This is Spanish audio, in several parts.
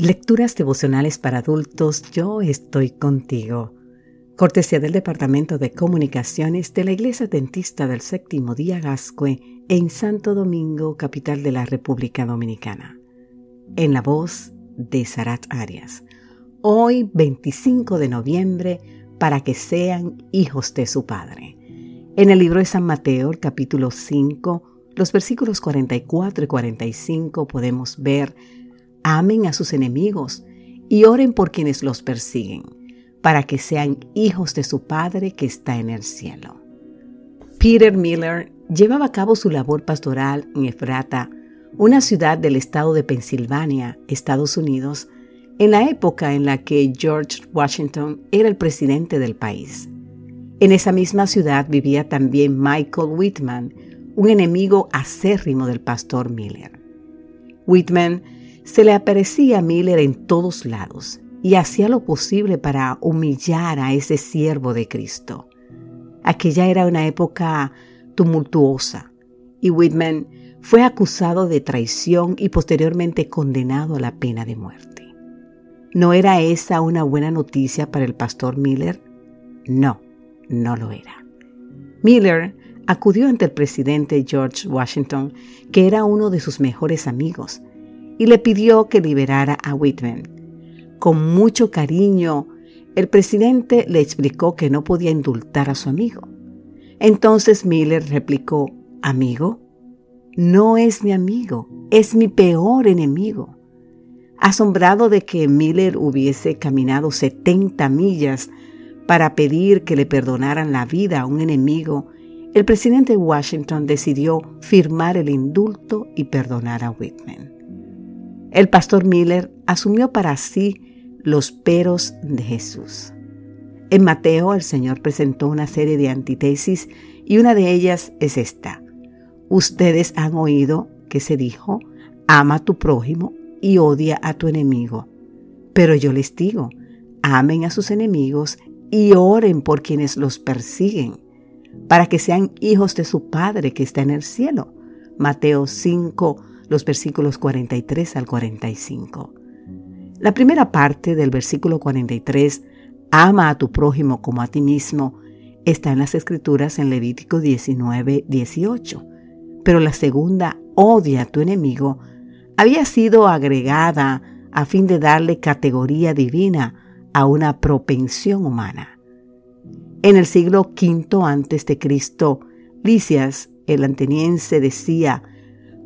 Lecturas devocionales para adultos, yo estoy contigo. Cortesía del Departamento de Comunicaciones de la Iglesia Dentista del Séptimo Día Gascue en Santo Domingo, capital de la República Dominicana. En la voz de Sarat Arias. Hoy, 25 de noviembre, para que sean hijos de su Padre. En el libro de San Mateo, capítulo 5, los versículos 44 y 45 podemos ver amen a sus enemigos y oren por quienes los persiguen, para que sean hijos de su Padre que está en el cielo. Peter Miller llevaba a cabo su labor pastoral en Efrata, una ciudad del estado de Pensilvania, Estados Unidos, en la época en la que George Washington era el presidente del país. En esa misma ciudad vivía también Michael Whitman, un enemigo acérrimo del pastor Miller. Whitman se le aparecía a Miller en todos lados y hacía lo posible para humillar a ese siervo de Cristo. Aquella era una época tumultuosa y Whitman fue acusado de traición y posteriormente condenado a la pena de muerte. ¿No era esa una buena noticia para el pastor Miller? No, no lo era. Miller acudió ante el presidente George Washington, que era uno de sus mejores amigos, y le pidió que liberara a Whitman. Con mucho cariño, el presidente le explicó que no podía indultar a su amigo. Entonces Miller replicó, amigo, no es mi amigo, es mi peor enemigo. Asombrado de que Miller hubiese caminado 70 millas para pedir que le perdonaran la vida a un enemigo, el presidente Washington decidió firmar el indulto y perdonar a Whitman. El pastor Miller asumió para sí los peros de Jesús. En Mateo el Señor presentó una serie de antítesis y una de ellas es esta. Ustedes han oído que se dijo, ama a tu prójimo y odia a tu enemigo. Pero yo les digo, amen a sus enemigos y oren por quienes los persiguen, para que sean hijos de su Padre que está en el cielo. Mateo 5, los versículos 43 al 45. La primera parte del versículo 43, ama a tu prójimo como a ti mismo, está en las escrituras en Levítico 19, 18. Pero la segunda, odia a tu enemigo, había sido agregada a fin de darle categoría divina a una propensión humana. En el siglo V antes de Cristo, Licias, el ateniense, decía,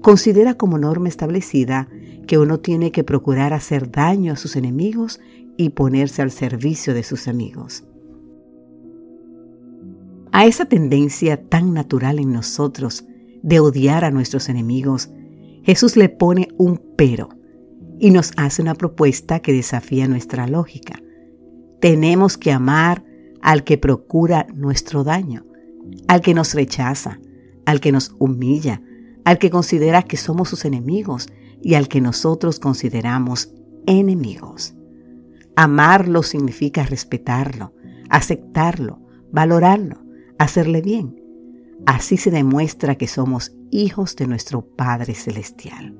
considera como norma establecida que uno tiene que procurar hacer daño a sus enemigos y ponerse al servicio de sus amigos. A esa tendencia tan natural en nosotros de odiar a nuestros enemigos, Jesús le pone un pero y nos hace una propuesta que desafía nuestra lógica. Tenemos que amar al que procura nuestro daño, al que nos rechaza, al que nos humilla, al que considera que somos sus enemigos y al que nosotros consideramos enemigos. Amarlo significa respetarlo, aceptarlo, valorarlo, hacerle bien. Así se demuestra que somos hijos de nuestro Padre Celestial.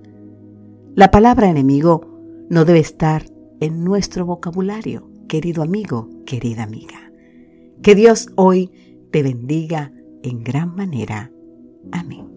La palabra enemigo no debe estar en nuestro vocabulario, querido amigo, querida amiga. Que Dios hoy te bendiga en gran manera. Amén.